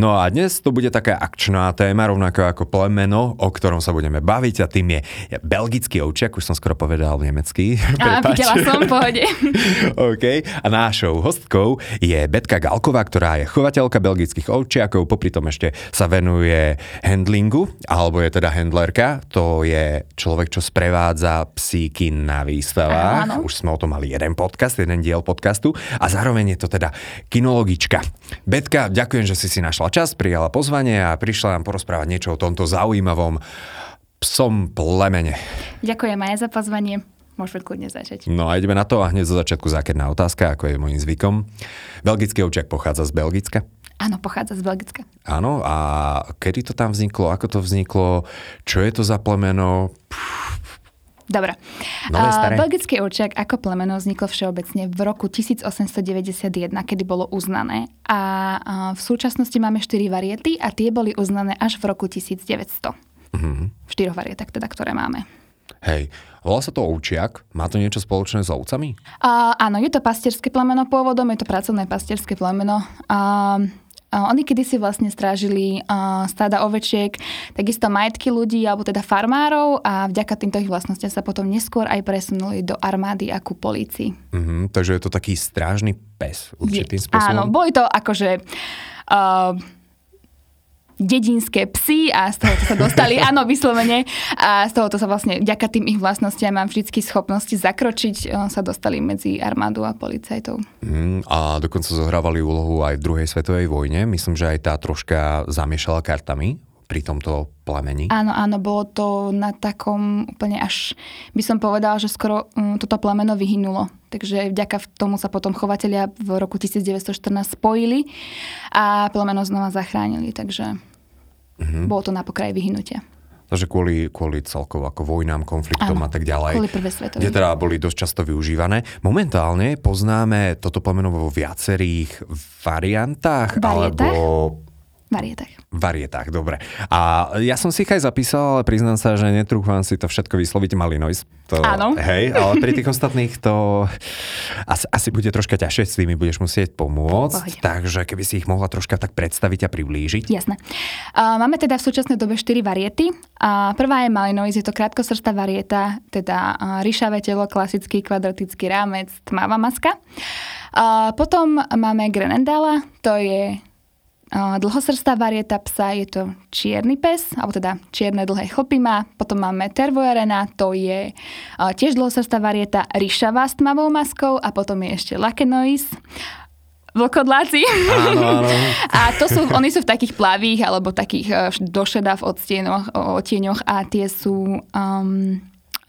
No a dnes to bude taká akčná téma, rovnako ako plemeno, o ktorom sa budeme baviť a tým je belgický ovčiak, už som skoro povedal nemecký. A videla som, pohode. OK. A našou hostkou je Betka Galková, ktorá je chovateľka belgických ovčiakov, popri tom ešte sa venuje handlingu, alebo je teda handlerka. To je človek, čo sprevádza psíky na výstavách. Áno. Už sme o tom mali jeden podcast, jeden diel podcastu. A zároveň je to teda kinologička. Betka, ďakujem, že si si našla čas, prijala pozvanie a prišla nám porozprávať niečo o tomto zaujímavom psom plemene. Ďakujem aj za pozvanie. Môžeme kľudne začať. No a ideme na to a hneď zo začiatku zákerná otázka, ako je môjim zvykom. Belgický ovčiak pochádza z Belgicka? Áno, pochádza z Belgicka. Áno, a kedy to tam vzniklo, ako to vzniklo, čo je to za plemeno? Dobre. Uh, belgický ovčiak ako plemeno vzniklo všeobecne v roku 1891, kedy bolo uznané. A v súčasnosti máme 4 variety a tie boli uznané až v roku 1900. Mm-hmm. V štyroch varietách teda, ktoré máme. Hej, volá sa to ovčiak. Má to niečo spoločné s ovcami? Uh, áno, je to pastierské plemeno pôvodom, je to pracovné pastierské plemeno. Uh, oni kedysi vlastne strážili stáda ovečiek, takisto majetky ľudí, alebo teda farmárov a vďaka týmto ich vlastnostiam sa potom neskôr aj presunuli do armády a ku polícii. Mm-hmm, takže je to taký strážny pes určitým spôsobom? Áno, boli to akože... Uh, dedinské psy a z toho sa dostali, áno, vyslovene, a z toho sa vlastne, vďaka tým ich vlastnostiam mám vždy schopnosti zakročiť, sa dostali medzi armádu a policajtov. Mm, a dokonca zohrávali úlohu aj v druhej svetovej vojne. Myslím, že aj tá troška zamiešala kartami pri tomto plamení? Áno, áno, bolo to na takom úplne až, by som povedala, že skoro um, toto plameno vyhynulo. Takže vďaka tomu sa potom chovatelia v roku 1914 spojili a plameno znova zachránili. Takže Mm-hmm. Bolo to na pokraji vyhnutia. Takže kvôli, kvôli celkovo ako vojnám, konfliktom Áno, a tak ďalej. Kvôli prvé svetové. Kde teda boli dosť často využívané. Momentálne poznáme toto pomeno vo viacerých variantách, Varietách? alebo Varietách. Varietách, dobre. A ja som si ich aj zapísal, ale priznám sa, že netrúfam si to všetko vysloviť Malinois. To, Áno. Hej, ale pri tých ostatných to asi, asi bude troška ťažšie, s tými budeš musieť pomôcť. Pohode. Takže keby si ich mohla troška tak predstaviť a priblížiť. Jasné. Uh, máme teda v súčasnej dobe 4 variety. Uh, prvá je Malinois, je to krátkosrstá varieta, teda uh, ryšavé telo, klasický kvadratický rámec, tmavá maska. Uh, potom máme Grenendala, to je Dlhosrstá varieta psa je to čierny pes, alebo teda čierne dlhé chlpy má. Potom máme Tervoarena, to je tiež dlhosrstá varieta ryšavá s tmavou maskou a potom je ešte Lakenois, vlkodláci. Áno, áno. A to sú, oni sú v takých plavých alebo takých došedá v odstieňoch, odtieňoch a tie sú um,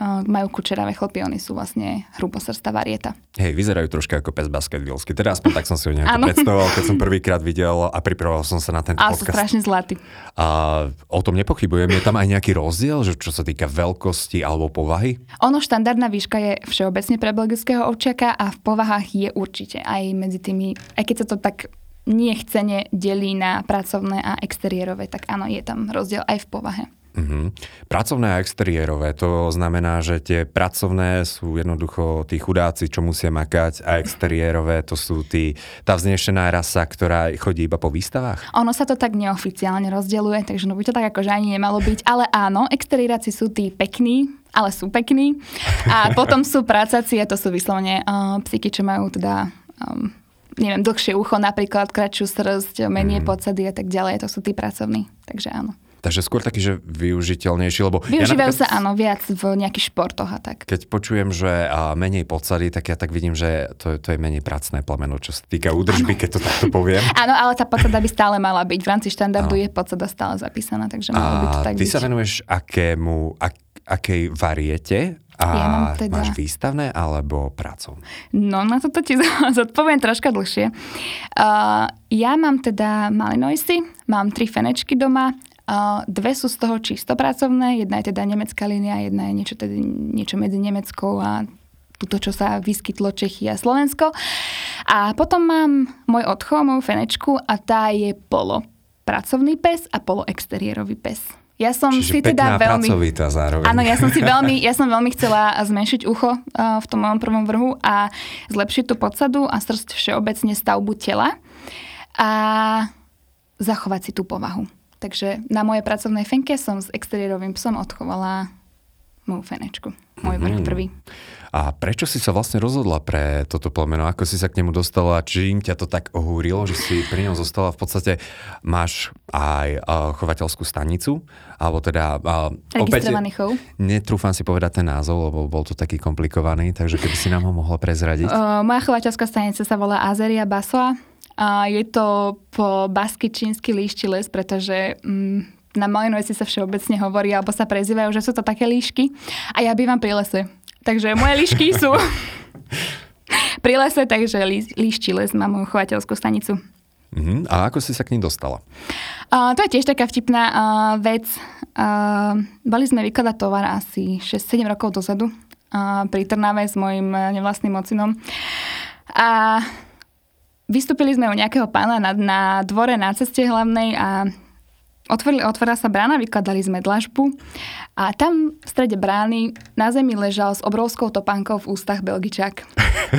majú kučeravé chlpy, oni sú vlastne hrubosrstá varieta. Hej, vyzerajú troška ako pes basketballsky. Teda aspoň tak som si ho nejako predstavoval, keď som prvýkrát videl a pripravoval som sa na ten podcast. A sú strašne zlatí. A o tom nepochybujem. Je tam aj nejaký rozdiel, že čo sa týka veľkosti alebo povahy? Ono, štandardná výška je všeobecne pre belgického ovčiaka a v povahách je určite aj medzi tými, aj keď sa to tak nechcene delí na pracovné a exteriérové, tak áno, je tam rozdiel aj v povahe. Uh-huh. Pracovné a exteriérové, to znamená, že tie pracovné sú jednoducho tí chudáci, čo musia makať a exteriérové to sú tí, tá vznešená rasa, ktorá chodí iba po výstavách? Ono sa to tak neoficiálne rozdeľuje, takže no by to tak akože ani nemalo byť, ale áno, exteriéráci sú tí pekní, ale sú pekní a potom sú prácaci a to sú vyslovene uh, psyky, čo majú teda um, neviem, dlhšie ucho napríklad, kratšiu srst, menej mm. podsady a tak ďalej, to sú tí pracovní, takže áno. Takže skôr taký, že využiteľnejší, lebo... Využívajú ja sa, áno, viac v nejakých športoch a tak. Keď počujem, že a menej podsady, tak ja tak vidím, že to, to je menej pracné plameno, čo sa týka údržby, keď to takto poviem. áno, ale tá podsada by stále mala byť. V rámci štandardu ano. je podsada stále zapísaná, takže malo by to tak ty byť. sa venuješ akému, ak, akej variete a ja teda... máš výstavné alebo pracovné? No, na toto ti zodpoviem troška dlhšie. Uh, ja mám teda malinoisy, mám tri fenečky doma, Dve sú z toho čisto pracovné, jedna je teda nemecká línia, jedna je niečo, teda, niečo medzi nemeckou a túto, čo sa vyskytlo Čechy a Slovensko. A potom mám môj odcho, moju fenečku a tá je polo pracovný pes a polo exteriérový pes. Ja som Čiže si teda veľmi... zároveň. Áno, ja som si veľmi, ja som veľmi chcela zmenšiť ucho uh, v tom mojom prvom vrhu a zlepšiť tú podsadu a srst všeobecne stavbu tela a zachovať si tú povahu. Takže na mojej pracovnej fenke som s exteriérovým psom odchovala moju fenečku. Môj Mhm. prvý. A prečo si sa vlastne rozhodla pre toto plemeno? Ako si sa k nemu dostala? Čím ťa to tak ohúrilo, že si pri ňom zostala? V podstate máš aj uh, chovateľskú stanicu, alebo teda... Uh, Registrovaný chov. Netrúfam si povedať ten názov, lebo bol to taký komplikovaný, takže keby si nám ho mohla prezradiť. Uh, moja chovateľská stanica sa volá Azeria Basoa. A je to po basky čínsky líšči les, pretože mm, na Malinojci sa všeobecne hovorí, alebo sa prezývajú, že sú to také líšky. A ja bývam pri lese. Takže moje líšky sú pri lese, takže lí, líšči les má moju chovateľskú stanicu. Uh-huh. A ako si sa k ním dostala? Uh, to je tiež taká vtipná uh, vec. Uh, boli sme vykladať tovar asi 6-7 rokov dozadu uh, pri Trnave s mojim uh, nevlastným ocinom. A vystúpili sme u nejakého pána na, na dvore na ceste hlavnej a otvorili, otvorila sa brána, vykladali sme dlažbu a tam v strede brány na zemi ležal s obrovskou topánkou v ústach Belgičák.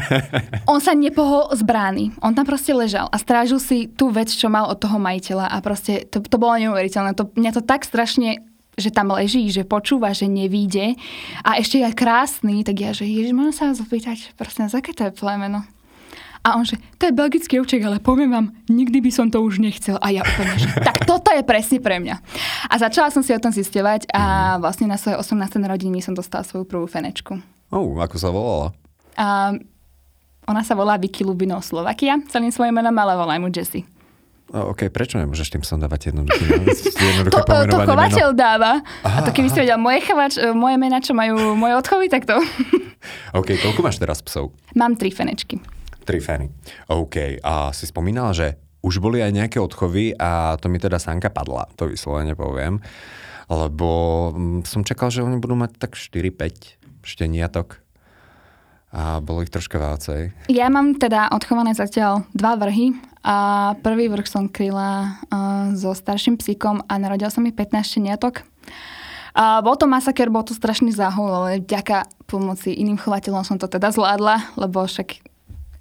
On sa nepohol z brány. On tam proste ležal a strážil si tú vec, čo mal od toho majiteľa a proste to, to bolo neuveriteľné. To, mňa to tak strašne že tam leží, že počúva, že nevíde a ešte je krásny, tak ja, že ježiš, môžem sa vás opýtať, prosím, za aké to je plemeno? A on že, to je belgický ovček, ale poviem vám, nikdy by som to už nechcel. A ja úplne, že tak toto je presne pre mňa. A začala som si o tom zisťovať a vlastne na svoje 18. narodeniny som dostala svoju prvú fenečku. Oh, ako sa volala? A ona sa volá Vicky Lubino Slovakia, celým svojim menom, ale volaj mu Jessie. OK, prečo nemôžeš tým som dávať jednoduché, jednoduché To, to, chovateľ meno? dáva. Aha, a to keby si vedel moje, chovač, moje mená, čo majú moje odchovy, tak to... OK, koľko máš teraz psov? Mám tri fenečky. Tri feny. OK, a si spomínala, že už boli aj nejaké odchovy a to mi teda Sanka padla, to vyslovene poviem. Lebo mm, som čakal, že oni budú mať tak 4-5 šteniatok. A bolo ich troška vácej. Ja mám teda odchované zatiaľ dva vrhy. A prvý vrch som kryla uh, so starším psíkom a narodil som mi 15 šteniatok. A bol to masaker, bol to strašný záhul, ale vďaka pomoci iným chovateľom som to teda zvládla, lebo však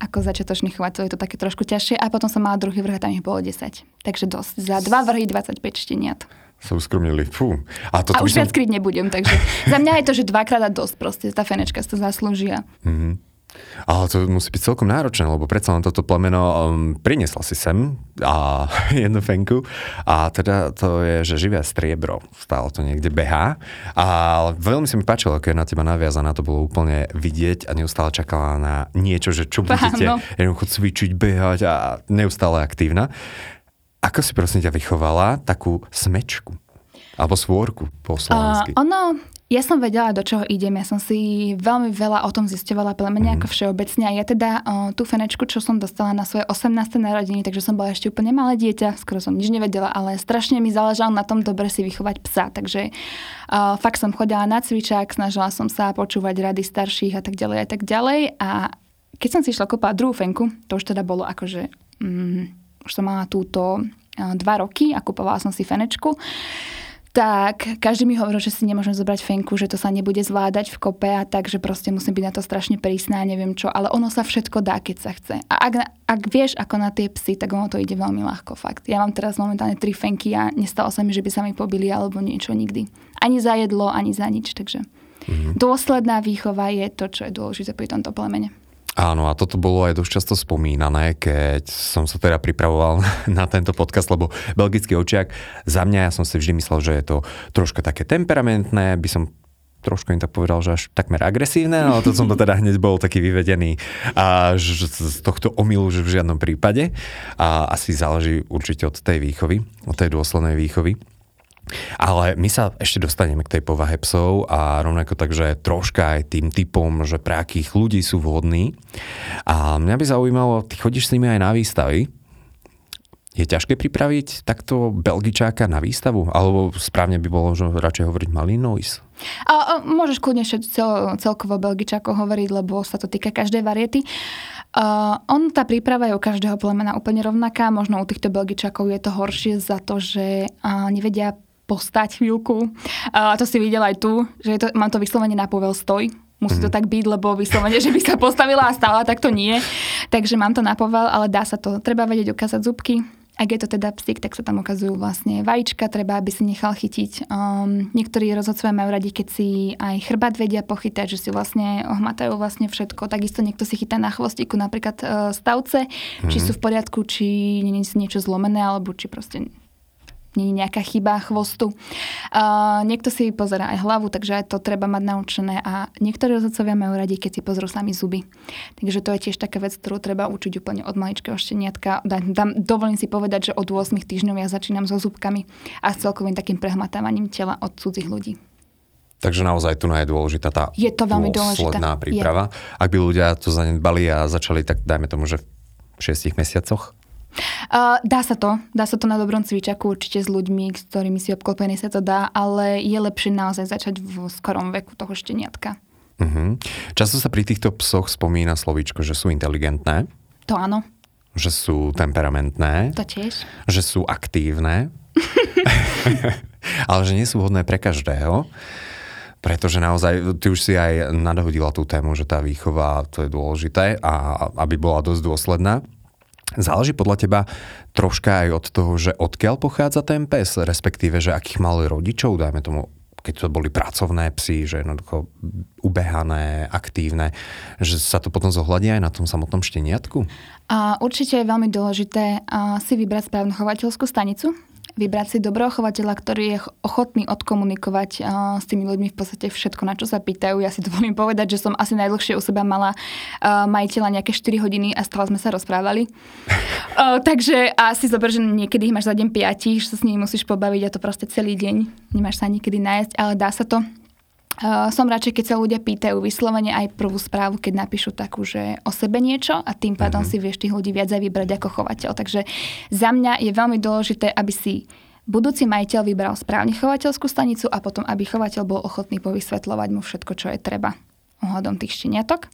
ako začiatočný chovateľ je to také trošku ťažšie. A potom som mala druhý vrch a tam ich bolo 10. Takže dosť. Za dva vrhy 25 šteniat. Sa uskromnili. Fú. A, A toto by už som... viac kryť nebudem, takže za mňa je to, že dvakrát a dosť proste. Tá fenečka to zaslúžia. Mhm. Ale to musí byť celkom náročné, lebo predsa len toto plemeno um, priniesla si sem a jednu fenku a teda to je, že živé striebro. Stále to niekde behá. A veľmi sa mi páčilo, je na teba naviazaná, to bolo úplne vidieť a neustále čakala na niečo, že čo budete Áno. jednoducho cvičiť, behať a neustále aktívna. Ako si prosím ťa vychovala takú smečku? Alebo svorku po slovensky? Uh, ono, ja som vedela, do čoho idem. Ja som si veľmi veľa o tom zisťovala plemene mm. ako všeobecne. A ja teda uh, tú fenečku, čo som dostala na svoje 18. narodiny, takže som bola ešte úplne malé dieťa, skoro som nič nevedela, ale strašne mi záležalo na tom dobre si vychovať psa. Takže uh, fakt som chodila na cvičák, snažila som sa počúvať rady starších a tak ďalej a tak ďalej. A keď som si išla kúpať druhú fenku, to už teda bolo akože... Mm, už som mala túto uh, dva roky a kupovala som si fenečku tak každý mi hovoril, že si nemôžem zobrať fenku, že to sa nebude zvládať v kope a tak, že proste musím byť na to strašne prísna a neviem čo, ale ono sa všetko dá, keď sa chce. A ak, ak vieš ako na tie psy, tak ono to ide veľmi ľahko, fakt. Ja mám teraz momentálne tri fenky a nestalo sa mi, že by sa mi pobili alebo niečo nikdy. Ani za jedlo, ani za nič, takže mm-hmm. dôsledná výchova je to, čo je dôležité pri tomto plemene. Áno, a toto bolo aj dosť často spomínané, keď som sa teda pripravoval na tento podcast, lebo belgický očiak, za mňa ja som si vždy myslel, že je to troška také temperamentné, by som trošku im tak povedal, že až takmer agresívne, ale to som to teda hneď bol taký vyvedený a že z tohto omylu, že v žiadnom prípade. A asi záleží určite od tej výchovy, od tej dôslednej výchovy. Ale my sa ešte dostaneme k tej povahe psov a rovnako takže troška aj tým typom, že pre akých ľudí sú vhodní. A mňa by zaujímalo, ty chodíš s nimi aj na výstavy. Je ťažké pripraviť takto Belgičáka na výstavu? Alebo správne by bolo že radšej hovoriť Malinois? A, a môžeš kľudne cel, celkovo Belgičáko hovoriť, lebo sa to týka každej variety. Uh, on, tá príprava je u každého plemena úplne rovnaká. Možno u týchto Belgičákov je to horšie za to, že uh, nevedia postať chvíľku. A to si videl aj tu, že je to, mám to vyslovene na povel stoj. Musí to mhm. tak byť, lebo vyslovene, že by sa postavila a stála, tak to nie. Takže mám to na povel, ale dá sa to. Treba vedieť ukázať zubky, ak je to teda psík, tak sa tam ukazujú vlastne vajíčka, treba, aby si nechal chytiť. Um, niektorí rozhodcovia majú radi, keď si aj chrbát vedia pochytať, že si vlastne ohmatajú vlastne všetko. Takisto niekto si chytá na chvostíku napríklad uh, stavce, mm-hmm. či mhm. sú v poriadku, či nie je niečo zlomené, alebo či proste nie je nejaká chyba chvostu. Uh, niekto si pozera aj hlavu, takže aj to treba mať naučené a niektorí rozhodcovia majú radi, keď si pozrú sami zuby. Takže to je tiež taká vec, ktorú treba učiť úplne od maličkého šteniatka. Dám, dovolím si povedať, že od 8 týždňov ja začínam so zubkami a s celkovým takým prehmatávaním tela od cudzích ľudí. Takže naozaj tu je dôležitá tá je to veľmi dôležitá. príprava. Je. Ak by ľudia to zanedbali a začali, tak dajme tomu, že v 6 mesiacoch Uh, dá sa to. Dá sa to na dobrom cvičaku určite s ľuďmi, s ktorými si obklopený sa to dá, ale je lepšie naozaj začať v skorom veku toho šteniatka. Uh-huh. Často sa pri týchto psoch spomína slovíčko, že sú inteligentné. To áno. Že sú temperamentné. To tiež. Že sú aktívne. ale že nie sú vhodné pre každého. Pretože naozaj, ty už si aj nadhodila tú tému, že tá výchova, to je dôležité a aby bola dosť dôsledná. Záleží podľa teba troška aj od toho, že odkiaľ pochádza ten pes, respektíve, že akých mal rodičov, dajme tomu, keď to boli pracovné psy, že jednoducho ubehané, aktívne, že sa to potom zohľadí aj na tom samotnom šteniatku? A určite je veľmi dôležité si vybrať správnu chovateľskú stanicu, vybrať si dobrého chovateľa, ktorý je ochotný odkomunikovať uh, s tými ľuďmi v podstate všetko, na čo sa pýtajú. Ja si dovolím povedať, že som asi najdlhšie u seba mala uh, majiteľa nejaké 4 hodiny a stále sme sa rozprávali. uh, takže asi zober, že niekedy ich máš za deň 5, že sa s nimi musíš pobaviť a to proste celý deň. Nemáš sa nikedy nájsť, ale dá sa to. Uh, som radšej, keď sa ľudia pýtajú vyslovene aj prvú správu, keď napíšu takú, že o sebe niečo a tým pádom uh-huh. si vieš tých ľudí viac aj vybrať ako chovateľ. Takže za mňa je veľmi dôležité, aby si budúci majiteľ vybral správne chovateľskú stanicu a potom, aby chovateľ bol ochotný povysvetľovať mu všetko, čo je treba ohľadom tých šteniatok.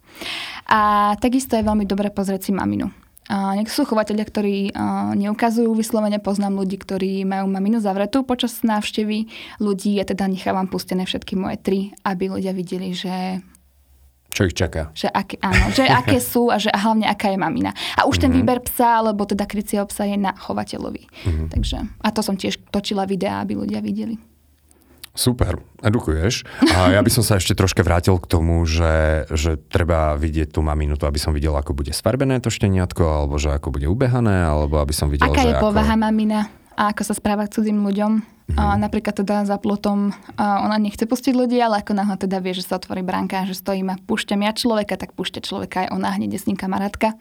A takisto je veľmi dobre pozrieť si maminu. Nech sú chovateľia, ktorí neukazujú vyslovene, poznám ľudí, ktorí majú maminu zavretú počas návštevy ľudí ja teda nechávam pustené všetky moje tri, aby ľudia videli, že čo ich čaká. Že aké, áno, že aké sú a že a hlavne aká je mamina. A už mm-hmm. ten mhm. výber psa, alebo teda krycieho psa je na chovateľovi. Mm-hmm. Takže, a to som tiež točila videá, aby ľudia videli. Super, edukuješ. A ja by som sa ešte troška vrátil k tomu, že, že treba vidieť tú maminu, to aby som videl, ako bude sfarbené to šteniatko, alebo že ako bude ubehané, alebo aby som videl, Aká že je ako... povaha mamina a ako sa správa k cudzím ľuďom. Mm-hmm. A napríklad teda za plotom a ona nechce pustiť ľudí, ale ako náhle teda vie, že sa otvorí bránka, že stojím a púšťam ja človeka, tak púšťa človeka aj ona hneď s ním kamarátka.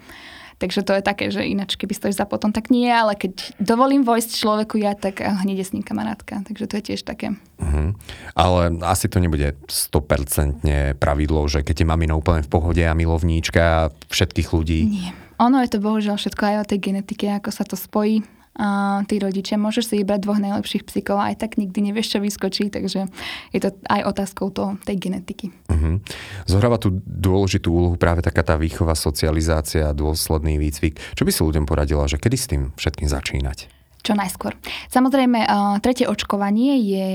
Takže to je také, že ináč keby stojíš za potom, tak nie, ale keď dovolím vojsť človeku ja, tak eh, hneď je s ním kamarátka. Takže to je tiež také. Uh-huh. Ale asi to nebude 100% pravidlo, že keď je mamina úplne v pohode a milovníčka všetkých ľudí. Nie. Ono je to bohužiaľ všetko aj o tej genetike, ako sa to spojí a tí rodičia. Môžeš si vybrať dvoch najlepších psíkov a aj tak nikdy nevieš, čo vyskočí, takže je to aj otázkou to, tej genetiky. Uh-huh. Zohráva tu dôležitú úlohu práve taká tá výchova, socializácia, dôsledný výcvik. Čo by si ľuďom poradila, že kedy s tým všetkým začínať? Čo najskôr. Samozrejme, tretie očkovanie je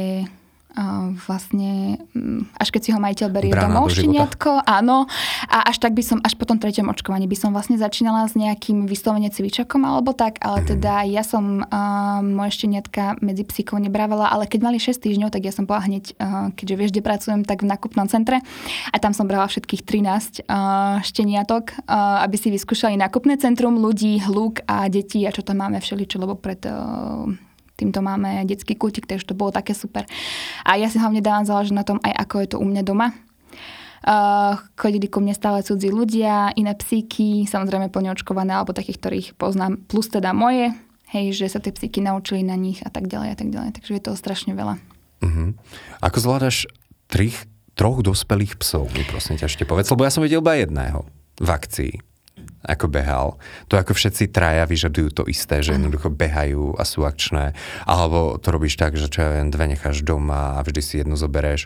vlastne, mm, až keď si ho majiteľ berie Brána domov, do šteniatko, áno. A až tak by som, až po tom treťom očkovaní by som vlastne začínala s nejakým vyslovene cvičakom alebo tak, ale mm. teda ja som uh, moje šteniatka medzi psíkov nebrávala, ale keď mali 6 týždňov, tak ja som bola hneď, uh, keďže vieš, kde pracujem, tak v nakupnom centre a tam som brala všetkých 13 uh, šteniatok, uh, aby si vyskúšali nakupné centrum ľudí, hluk a detí a čo tam máme všeličo, lebo pred uh, týmto máme detský kultik, takže to bolo také super. A ja si hlavne dávam záležiť na tom aj ako je to u mňa doma. Uh, chodili ku mne stále cudzí ľudia, iné psíky, samozrejme plne očkované, alebo takých, ktorých poznám, plus teda moje, hej, že sa tie psíky naučili na nich a tak ďalej a tak ďalej. Takže je toho strašne veľa. Uh-huh. Ako zvládaš trich, troch dospelých psov, mi prosím ťa ešte povedz, lebo ja som videl iba jedného v akcii. Ako behal. To ako všetci traja vyžadujú to isté, že jednoducho behajú a sú akčné. Alebo to robíš tak, že čo ja viem, dve necháš doma a vždy si jednu zobereš.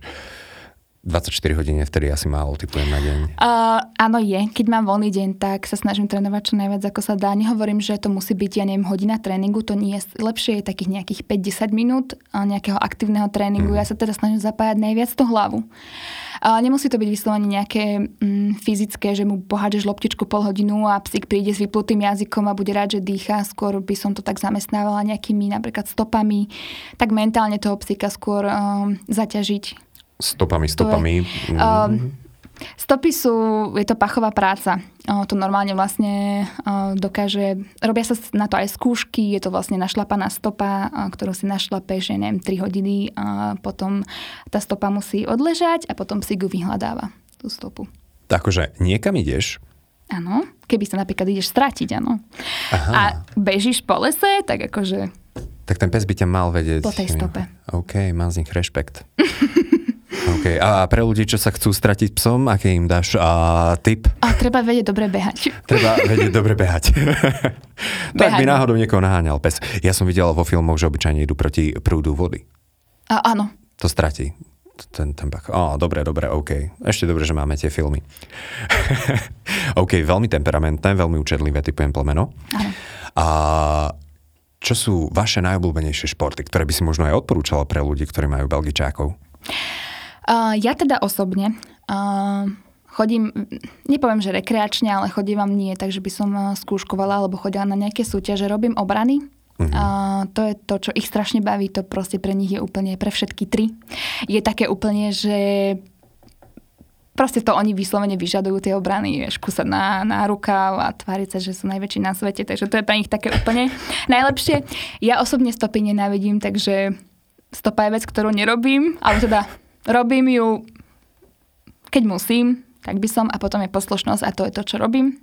24 hodín je vtedy asi málo, typujem na deň. Uh, áno, je. Keď mám voľný deň, tak sa snažím trénovať čo najviac, ako sa dá. Nehovorím, že to musí byť, ja neviem, hodina tréningu, to nie je lepšie, je takých nejakých 5-10 minút nejakého aktívneho tréningu. Mm. Ja sa teda snažím zapájať najviac tú hlavu. Uh, nemusí to byť vyslovene nejaké mm, fyzické, že mu pohádžeš loptičku pol hodinu a psík príde s vyplutým jazykom a bude rád, že dýcha. Skôr by som to tak zamestnávala nejakými napríklad stopami. Tak mentálne toho psíka skôr um, zaťažiť Stopami, stopami. Je, uh, stopy sú, je to pachová práca. Uh, to normálne vlastne uh, dokáže, robia sa na to aj skúšky, je to vlastne našlapaná stopa, uh, ktorú si našlapeš, neviem, 3 hodiny a potom tá stopa musí odležať a potom si ju vyhľadáva, tú stopu. Takže niekam ideš, Áno, keby sa napríklad ideš stratiť, áno. Aha. A bežíš po lese, tak akože... Tak ten pes by ťa mal vedieť. Po tej stope. OK, mám z nich rešpekt. Okay. A pre ľudí, čo sa chcú stratiť psom, aké im dáš a tip? A treba vedieť dobre behať. Treba vedieť dobre behať. tak by náhodou niekoho naháňal pes. Ja som videl vo filmoch, že obyčajne idú proti prúdu vody. A, áno. To stratí. Ten, ten bach. Ó, dobre, dobre, OK. Ešte dobre, že máme tie filmy. OK, veľmi temperamentné, veľmi učedlivé, typujem plemeno. Áno. A čo sú vaše najobľúbenejšie športy, ktoré by si možno aj odporúčala pre ľudí, ktorí majú belgičákov? Uh, ja teda osobne uh, chodím, nepoviem, že rekreačne, ale chodím vám nie, takže by som skúškovala alebo chodila na nejaké súťaže, robím obrany. Uh-huh. Uh, to je to, čo ich strašne baví, to proste pre nich je úplne, pre všetky tri. Je také úplne, že proste to oni vyslovene vyžadujú tie obrany, vieš, kúsať na, na rukav a tváriť sa, že sú najväčší na svete, takže to je pre nich také úplne najlepšie. Ja osobne stopy nenávidím, takže stopa je vec, ktorú nerobím, ale teda Robím ju, keď musím, tak by som a potom je poslušnosť a to je to, čo robím.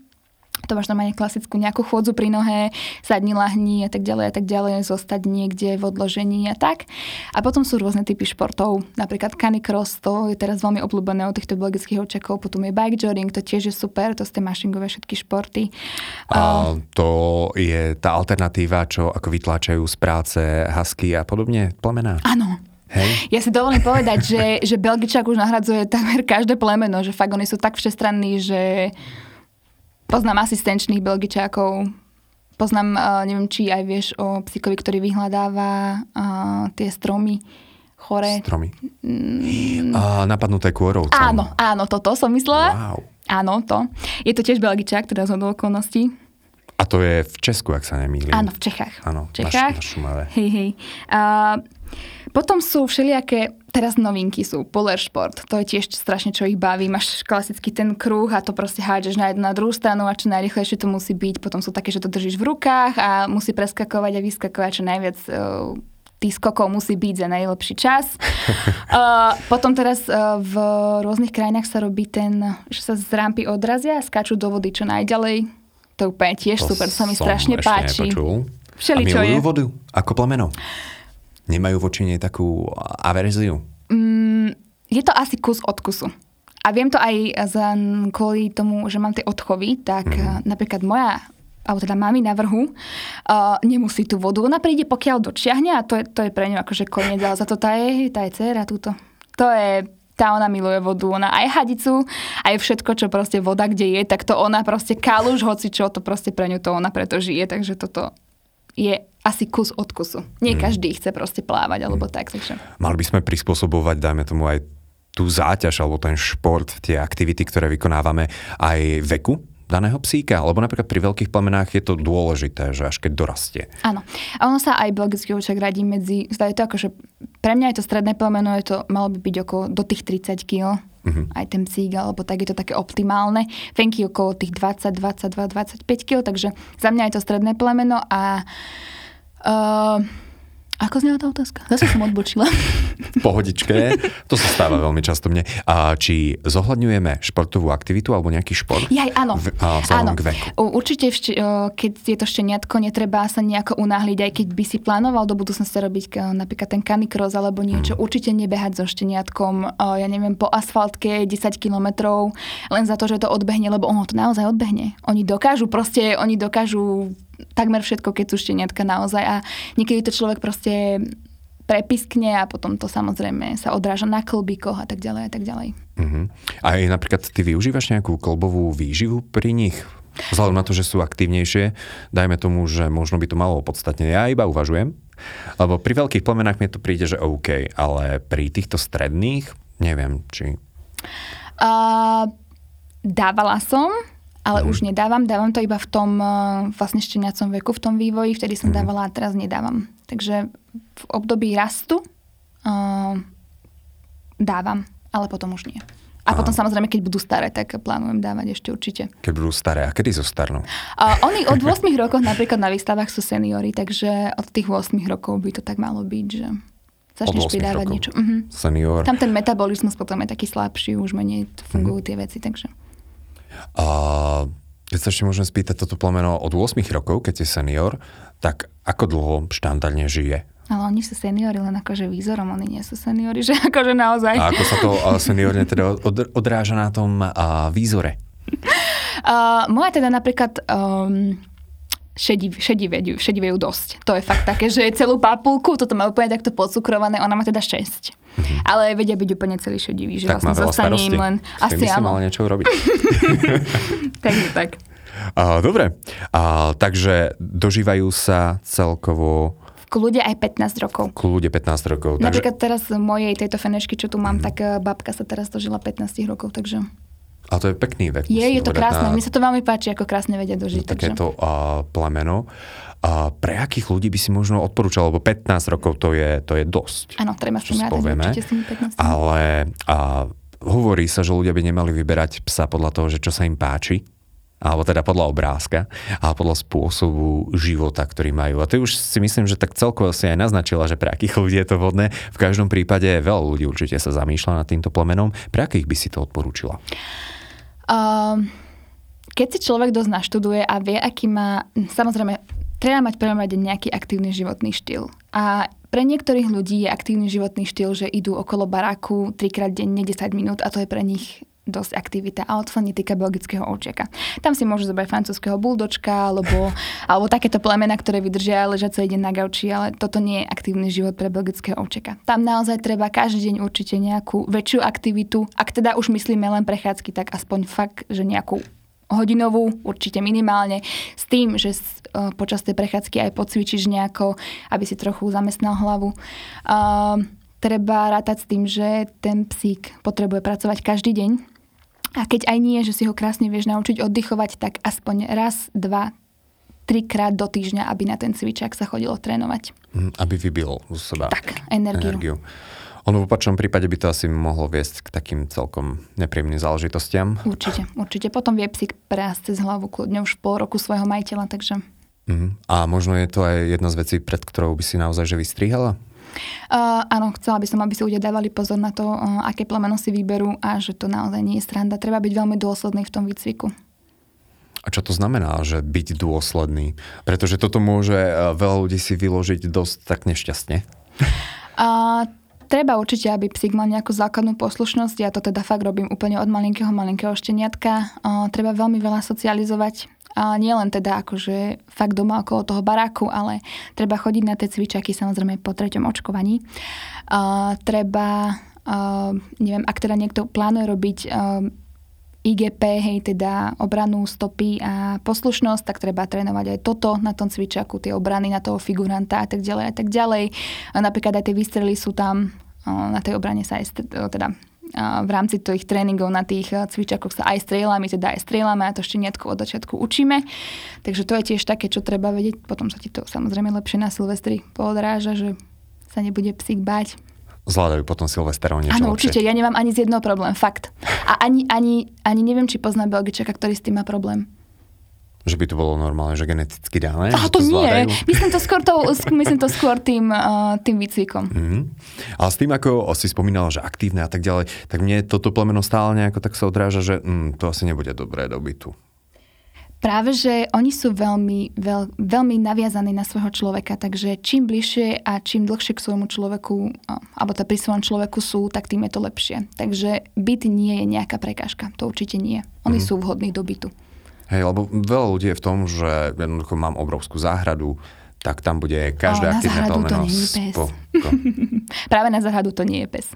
To máš normálne klasickú nejakú chôdzu pri nohe, sadni, lahni a tak ďalej a tak ďalej, zostať niekde v odložení a tak. A potom sú rôzne typy športov, napríklad canicross, to je teraz veľmi obľúbené od týchto belgických očakov, potom je bike jogging, to tiež je super, to sú tie mašingové všetky športy. A to je tá alternatíva, čo ako vytláčajú z práce husky a podobne plemená? Áno, Hej. Ja si dovolím povedať, že, že Belgičák už nahradzuje takmer každé plemeno, že fakt oni sú tak všestranní, že poznám asistenčných Belgičákov, poznám, uh, neviem, či aj vieš o psíkovi, ktorý vyhľadáva uh, tie stromy chore. Stromy. Mm. A napadnuté kôrou. Áno, áno, toto som myslela. Wow. Áno, to. Je to tiež Belgičák, teda z okolností. A to je v Česku, ak sa nemýlim. Áno, v Čechách. Áno, v Čechách. Na, na Šumave. Hej, hej. Uh, potom sú všelijaké, teraz novinky sú, polar šport, to je tiež strašne, čo ich baví. Máš klasicky ten kruh a to proste hádžeš na jednu na druhú stranu a čo najrychlejšie to musí byť. Potom sú také, že to držíš v rukách a musí preskakovať a vyskakovať čo najviac uh, tých skokov musí byť za najlepší čas. uh, potom teraz uh, v rôznych krajinách sa robí ten, že sa z rampy odrazia a skáču do vody čo najďalej. To úplne tiež to super, sa mi strašne páči. Všeli, milujú je. vodu ako plemeno? Nemajú voči nej takú averziu? Mm, je to asi kus od kusu. A viem to aj za, kvôli tomu, že mám tie odchovy, tak mm. napríklad moja alebo teda mami na vrhu, uh, nemusí tú vodu. Ona príde, pokiaľ dočiahne a to je, to je pre ňu akože koniec, ale za to tá je, tá je dcera túto. To je, tá ona miluje vodu, ona aj hadicu, aj všetko, čo proste voda kde je, tak to ona proste kaluž, hoci čo, to proste pre ňu to ona preto žije, takže toto je asi kus od kusu. Nie hmm. každý chce proste plávať alebo hmm. tak. Takže... Mali by sme prispôsobovať, dajme tomu aj tú záťaž alebo ten šport, tie aktivity, ktoré vykonávame aj veku daného psíka? Lebo napríklad pri veľkých plemenách je to dôležité, že až keď dorastie. Áno. A ono sa aj biologický úček radí medzi, je to akože, pre mňa je to stredné plemeno, je to, malo by byť okolo do tých 30 kg. Uh-huh. Aj ten psík, alebo tak je to také optimálne. Fenky okolo tých 20, 22, 25 kg, takže za mňa je to stredné plemeno a uh, Ako znela tá otázka? Zase som odbočila. Pohodičke, to sa stáva veľmi často mne. A či zohľadňujeme športovú aktivitu alebo nejaký šport? Jaj, áno. V, a, áno. K veku. Určite, vš- keď je to šteniatko, netreba sa nejako unáhliť, aj keď by si plánoval do budúcnosti robiť napríklad ten canicross alebo niečo. Hmm. Určite nebehať so šteniatkom, ja neviem, po asfaltke 10 kilometrov, len za to, že to odbehne, lebo ono to naozaj odbehne. Oni dokážu, proste, oni dokážu takmer všetko, keď sú šteniatka naozaj a niekedy to človek proste prepiskne a potom to samozrejme sa odráža na klbíkoch a tak ďalej a tak ďalej. Uh-huh. A aj napríklad ty využívaš nejakú klbovú výživu pri nich? Vzhľadom na to, že sú aktívnejšie, dajme tomu, že možno by to malo opodstatne. Ja iba uvažujem, lebo pri veľkých plemenách mi to príde, že OK, ale pri týchto stredných neviem, či... Uh, dávala som, ale mm. už nedávam. Dávam to iba v tom uh, vlastne šteniacom veku, v tom vývoji, vtedy som mm. dávala a teraz nedávam. Takže v období rastu uh, dávam, ale potom už nie. A Aha. potom samozrejme, keď budú staré, tak plánujem dávať ešte určite. Keď budú staré, a kedy zostarnú? Uh, oni od 8 rokov napríklad na výstavách sú seniory, takže od tých 8 rokov by to tak malo byť, že začneš pridávať niečo. Uh-huh. Senior. Tam ten metabolizmus potom je taký slabší, už menej fungujú uh-huh. tie veci, takže... A keď sa ešte môžem spýtať toto plemeno od 8 rokov, keď je senior, tak ako dlho štandardne žije? Ale oni sú seniori, len akože výzorom, oni nie sú seniori, že akože naozaj. A ako sa to seniorne teda odráža na tom výzore? Uh, moja teda napríklad um, šedí, šedivé, šedivé ju dosť. To je fakt také, že celú papulku, toto má úplne takto podcukrované, ona má teda 6. Mm-hmm. Ale vedia byť úplne celý šedivý, že tak vlastne zostane im len... Asi áno. mal niečo urobiť. takže tak. Uh, dobre, uh, takže dožívajú sa celkovo k ľudia aj 15 rokov. K ľudia 15 rokov. Takže... Napríklad teraz mojej tejto fenešky, čo tu mám, mm. tak eh, babka sa teraz dožila 15 rokov, takže... A to je pekný vek. Je, je to krásne. Na... Mne sa to veľmi páči, ako krásne vedia dožiť. Takéto takže... uh, plemeno. A pre akých ľudí by si možno odporúčal, lebo 15 rokov to je, to je dosť. Áno, treba s tým rátať, s tými 15. Ale a, hovorí sa, že ľudia by nemali vyberať psa podľa toho, že čo sa im páči, alebo teda podľa obrázka, ale podľa spôsobu života, ktorý majú. A ty už si myslím, že tak celkovo si aj naznačila, že pre akých ľudí je to vhodné. V každom prípade veľa ľudí určite sa zamýšľa nad týmto plemenom. Pre akých by si to odporúčila? Um, keď si človek dosť naštuduje a vie, aký má, samozrejme, treba mať prvom rade nejaký aktívny životný štýl. A pre niektorých ľudí je aktívny životný štýl, že idú okolo baráku trikrát denne 10 minút a to je pre nich dosť aktivita, to sa netýka belgického ovčiaka. Tam si môžu zobrať francúzského buldočka alebo, alebo takéto plemena, ktoré vydržia ležať celý deň na gauči, ale toto nie je aktívny život pre belgického ovčiaka. Tam naozaj treba každý deň určite nejakú väčšiu aktivitu. Ak teda už myslíme len prechádzky, tak aspoň fakt, že nejakú hodinovú, určite minimálne, s tým, že uh, počas tej prechádzky aj pocvičíš nejako, aby si trochu zamestnal hlavu. Uh, treba rátať s tým, že ten psík potrebuje pracovať každý deň, a keď aj nie, že si ho krásne vieš naučiť oddychovať, tak aspoň raz, dva, trikrát do týždňa, aby na ten cvičák sa chodilo trénovať. Mm, aby vybil z seba tak, energiu. energiu. Ono v opačnom prípade by to asi mohlo viesť k takým celkom nepríjemným záležitostiam. Určite, určite. Potom vie psík prejsť cez hlavu kľudne už pol roku svojho majiteľa, takže... Uh-huh. A možno je to aj jedna z vecí, pred ktorou by si naozaj že vystrihala? Uh, áno, chcela by som, aby si ľudia dávali pozor na to, uh, aké plemeno si vyberú a že to naozaj nie je sranda. Treba byť veľmi dôsledný v tom výcviku. A čo to znamená, že byť dôsledný? Pretože toto môže veľa ľudí si vyložiť dosť tak nešťastne. Uh, treba určite, aby psík mal nejakú základnú poslušnosť. Ja to teda fakt robím úplne od malinkého, malinkého šteniatka. Uh, treba veľmi veľa socializovať. A nie len teda akože fakt doma okolo toho baráku, ale treba chodiť na tie cvičaky samozrejme po treťom očkovaní. A treba, a, neviem, ak teda niekto plánuje robiť IGP, hej, teda obranu, stopy a poslušnosť, tak treba trénovať aj toto na tom cvičaku, tie obrany na toho figuranta a tak ďalej a tak ďalej. A napríklad aj tie výstrely sú tam, na tej obrane sa aj teda v rámci tých tréningov na tých eh, cvičakoch sa aj strieľame, teda aj strieľame a to šteniatko od začiatku učíme. Takže to je tiež také, čo treba vedieť. Potom sa ti to samozrejme lepšie na Silvestri poodráža, že sa nebude psík bať. Zvládajú potom Silvesterov niečo Áno, určite. Ja nemám ani z jedného problém, fakt. A ani, ani, ani neviem, či poznám Belgičaka, ktorý s tým má problém. Že by to bolo normálne, že geneticky dané? A to, to nie. Myslím to skôr, to, myslím to skôr tým, uh, tým výcvikom. Mm-hmm. Ale s tým, ako si spomínala, že aktívne a tak ďalej, tak mne toto plemeno stále nejako tak sa odráža, že mm, to asi nebude dobré do bytu. Práve, že oni sú veľmi, veľ, veľmi naviazaní na svojho človeka, takže čím bližšie a čím dlhšie k svojmu človeku, alebo to pri svojom človeku sú, tak tým je to lepšie. Takže byt nie je nejaká prekážka, to určite nie. Oni mm. sú vhodní do bytu. Hej, lebo veľa ľudí je v tom, že jednoducho mám obrovskú záhradu, tak tam bude každé aktívne to pes. Po, po. Práve na záhradu to nie je pes.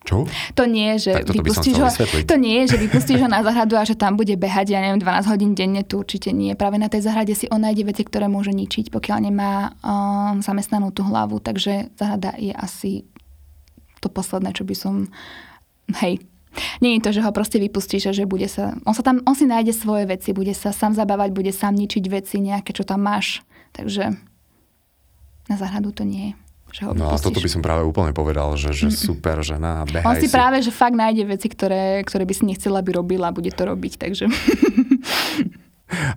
Čo? To nie je, že vypustíš ho, to nie je, že vypustíš ho na zahradu a že tam bude behať, ja neviem, 12 hodín denne, tu určite nie. Práve na tej zahrade si on nájde veci, ktoré môže ničiť, pokiaľ nemá um, zamestnanú tú hlavu. Takže zahrada je asi to posledné, čo by som... Hej, nie je to, že ho proste vypustíš a že bude sa... On, sa tam, on si nájde svoje veci, bude sa sám zabávať, bude sám ničiť veci nejaké, čo tam máš. Takže na záhradu to nie je. Že ho no a toto by som práve úplne povedal, že, že super žena, behaj On si, si práve, že fakt nájde veci, ktoré, ktoré by si nechcela, aby robila a bude to robiť, takže...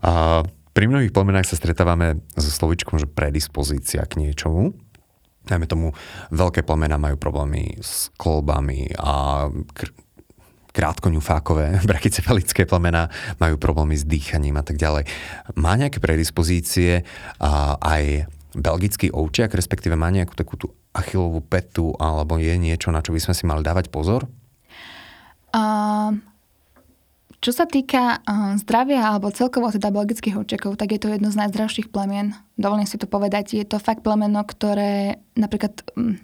a pri mnohých plemenách sa stretávame so slovičkom, že predispozícia k niečomu. Najmä tomu veľké plemena majú problémy s kolbami a kr- krátkoňufákové, brachycephalické plemená majú problémy s dýchaním a tak ďalej. Má nejaké predispozície a aj belgický ovčiak, respektíve má nejakú takú tú achilovú petu, alebo je niečo, na čo by sme si mali dávať pozor? Uh, čo sa týka uh, zdravia alebo celkovo teda belgických ovčiakov, tak je to jedno z najzdravších plemien. Dovolím si to povedať. Je to fakt plemeno, ktoré napríklad um,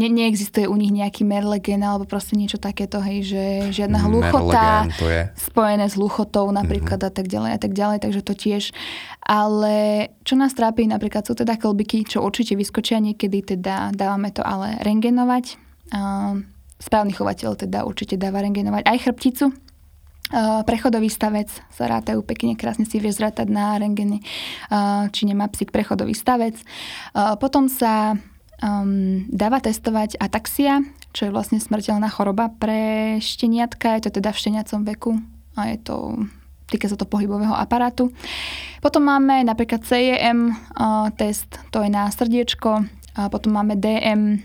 ne, neexistuje u nich nejaký merlegen alebo proste niečo takéto, hej, že žiadna hluchota spojené s hluchotou napríklad mm-hmm. a tak ďalej a tak ďalej, takže to tiež. Ale čo nás trápi napríklad sú teda klbiky, čo určite vyskočia niekedy, teda dávame to ale rengenovať. správny chovateľ teda určite dáva rengenovať aj chrbticu, prechodový stavec sa rátajú pekne, krásne si vieš zrátať na rengene, či nemá psík prechodový stavec. Potom sa um, dáva testovať ataxia, čo je vlastne smrteľná choroba pre šteniatka. Je to teda v šteniacom veku a je to týka sa to pohybového aparátu. Potom máme napríklad CEM uh, test, to je na srdiečko. A potom máme DM,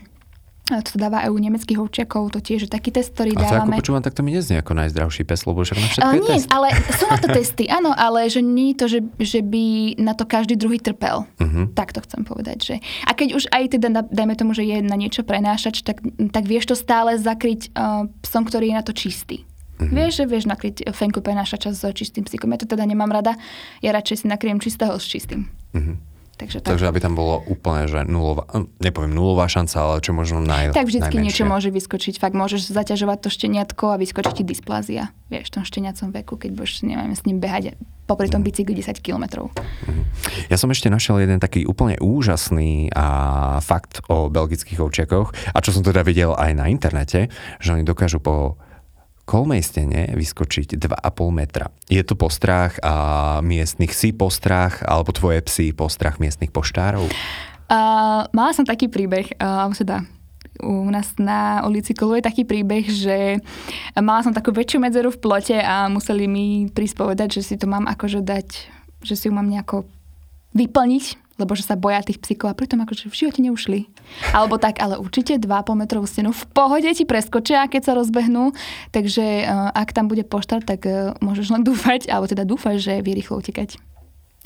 to dáva aj u nemeckých ovčiakov, to tiež je taký test, ktorý a dávame. A počúvam, tak to mi neznie ako najzdravší pes, lebo však na všetko ale je nie, test. ale sú na to testy, áno, ale že nie to, že, že by na to každý druhý trpel. Uh-huh. Tak to chcem povedať. Že. A keď už aj teda, dajme tomu, že je na niečo prenášač, tak, tak vieš to stále zakryť uh, psom, ktorý je na to čistý. Uh-huh. Vieš, že vieš nakryť fenku prenášača s čistým psíkom. Ja to teda nemám rada. Ja radšej si nakryjem čistého s čistým. Uh-huh. Takže, tak. Takže aby tam bolo úplne, že nulová, hm, nepoviem nulová šanca, ale čo možno naj, Tak vždycky najmenšie. niečo môže vyskočiť. Fakt môžeš zaťažovať to šteniatko a vyskočiť ti dysplázia. Vieš, v tom šteniacom veku, keď budeš, neviem, s ním behať popri tom mhm. bicykli 10 kilometrov. Mhm. Ja som ešte našiel jeden taký úplne úžasný a fakt o belgických ovčiakoch a čo som teda videl aj na internete, že oni dokážu po kolmej stene vyskočiť 2,5 metra. Je to postrach a miestnych si postrach, alebo tvoje psy postrach miestnych poštárov? Uh, mala som taký príbeh, uh, teda u nás na ulici koluje taký príbeh, že mala som takú väčšiu medzeru v plote a museli mi prísť povedať, že si to mám akože dať, že si ju mám nejako vyplniť lebo že sa boja tých psíkov a pritom akože v živote neušli. Alebo tak, ale určite 2,5 metrovú stenu v pohode ti preskočia, keď sa rozbehnú, takže uh, ak tam bude poštár, tak uh, môžeš len dúfať, alebo teda dúfať, že vie rýchlo utekať.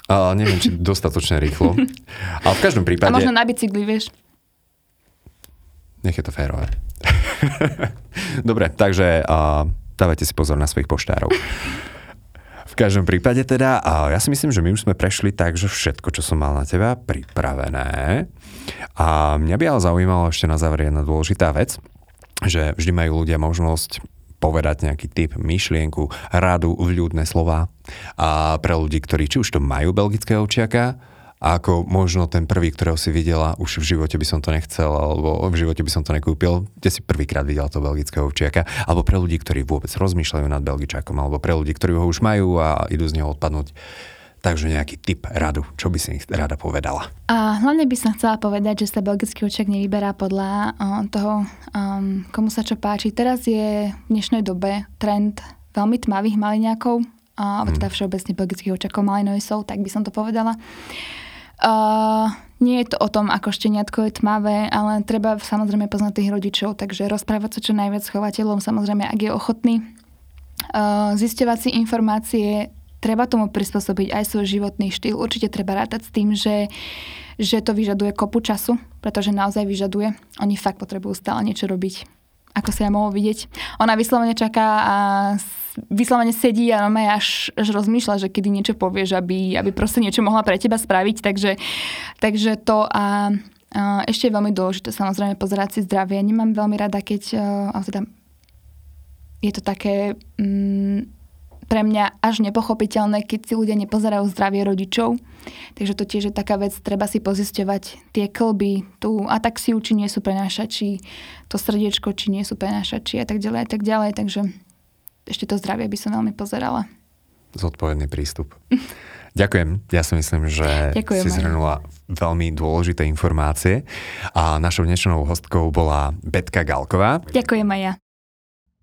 A neviem, či dostatočne rýchlo. Ale v každom prípade... A možno na bicykli, vieš. Nech je to férové. Dobre, takže uh, dávajte si pozor na svojich poštárov každom prípade teda, a ja si myslím, že my už sme prešli tak, že všetko, čo som mal na teba pripravené. A mňa by ale zaujímalo ešte na záver jedna dôležitá vec, že vždy majú ľudia možnosť povedať nejaký typ, myšlienku, radu, vľúdne slova a pre ľudí, ktorí či už to majú belgického ovčiaka, a ako možno ten prvý, ktorého si videla, už v živote by som to nechcel, alebo v živote by som to nekúpil, kde si prvýkrát videla to belgického ovčiaka, alebo pre ľudí, ktorí vôbec rozmýšľajú nad belgičákom, alebo pre ľudí, ktorí ho už majú a idú z neho odpadnúť. Takže nejaký typ radu, čo by si rada povedala? A hlavne by som chcela povedať, že sa belgický očiak nevyberá podľa toho, um, komu sa čo páči. Teraz je v dnešnej dobe trend veľmi tmavých maliňákov, alebo teda všeobecne biologických očakov Malinoisov, tak by som to povedala. Uh, nie je to o tom, ako šteniatko je tmavé, ale treba samozrejme poznať tých rodičov, takže rozprávať sa čo najviac s chovateľom, samozrejme, ak je ochotný. Uh, zisťovať si informácie, treba tomu prispôsobiť aj svoj životný štýl. Určite treba rátať s tým, že, že to vyžaduje kopu času, pretože naozaj vyžaduje. Oni fakt potrebujú stále niečo robiť ako sa ja mohol vidieť. Ona vyslovene čaká a vyslovene sedí a ona až, až rozmýšľa, že kedy niečo povieš, aby, aby proste niečo mohla pre teba spraviť. Takže, takže to a, a ešte je veľmi dôležité samozrejme pozerať si zdravie. Nemám veľmi rada, keď a teda je to také mm, pre mňa až nepochopiteľné, keď si ľudia nepozerajú zdravie rodičov. Takže to tiež je taká vec, treba si pozisťovať tie klby, tú ataxiu, či nie sú prenášači, to srdiečko, či nie sú prenášači a tak ďalej a tak ďalej. Takže ešte to zdravie by som veľmi pozerala. Zodpovedný prístup. Ďakujem. Ja si myslím, že Ďakujem si zhrnula veľmi dôležité informácie. A našou dnešnou hostkou bola Betka Galková. Ďakujem aj ja.